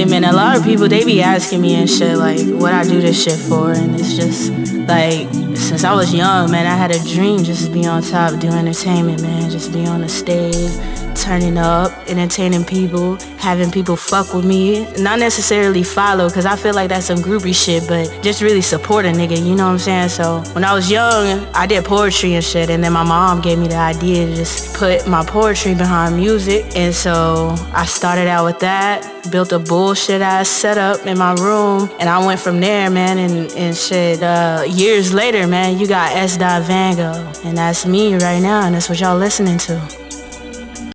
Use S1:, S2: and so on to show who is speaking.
S1: entertainment. A lot of people they be asking me and shit like what I do this shit for, and it's just like since I was young, man, I had a dream just to be on top, do entertainment, man, just be on the stage, turning up, entertaining people, having people fuck with me. Not necessarily follow, because I feel like that's some groupie shit, but just really support a nigga, you know what I'm saying? So when I was young, I did poetry and shit, and then my mom gave me the idea to just put my poetry behind music. And so I started out with that, built a bullshit ass setup in my room, and I went from there, man, and, and shit. Uh, years later, man, you got S. dot VanGho, and that's me right now, and that's what y'all listening to.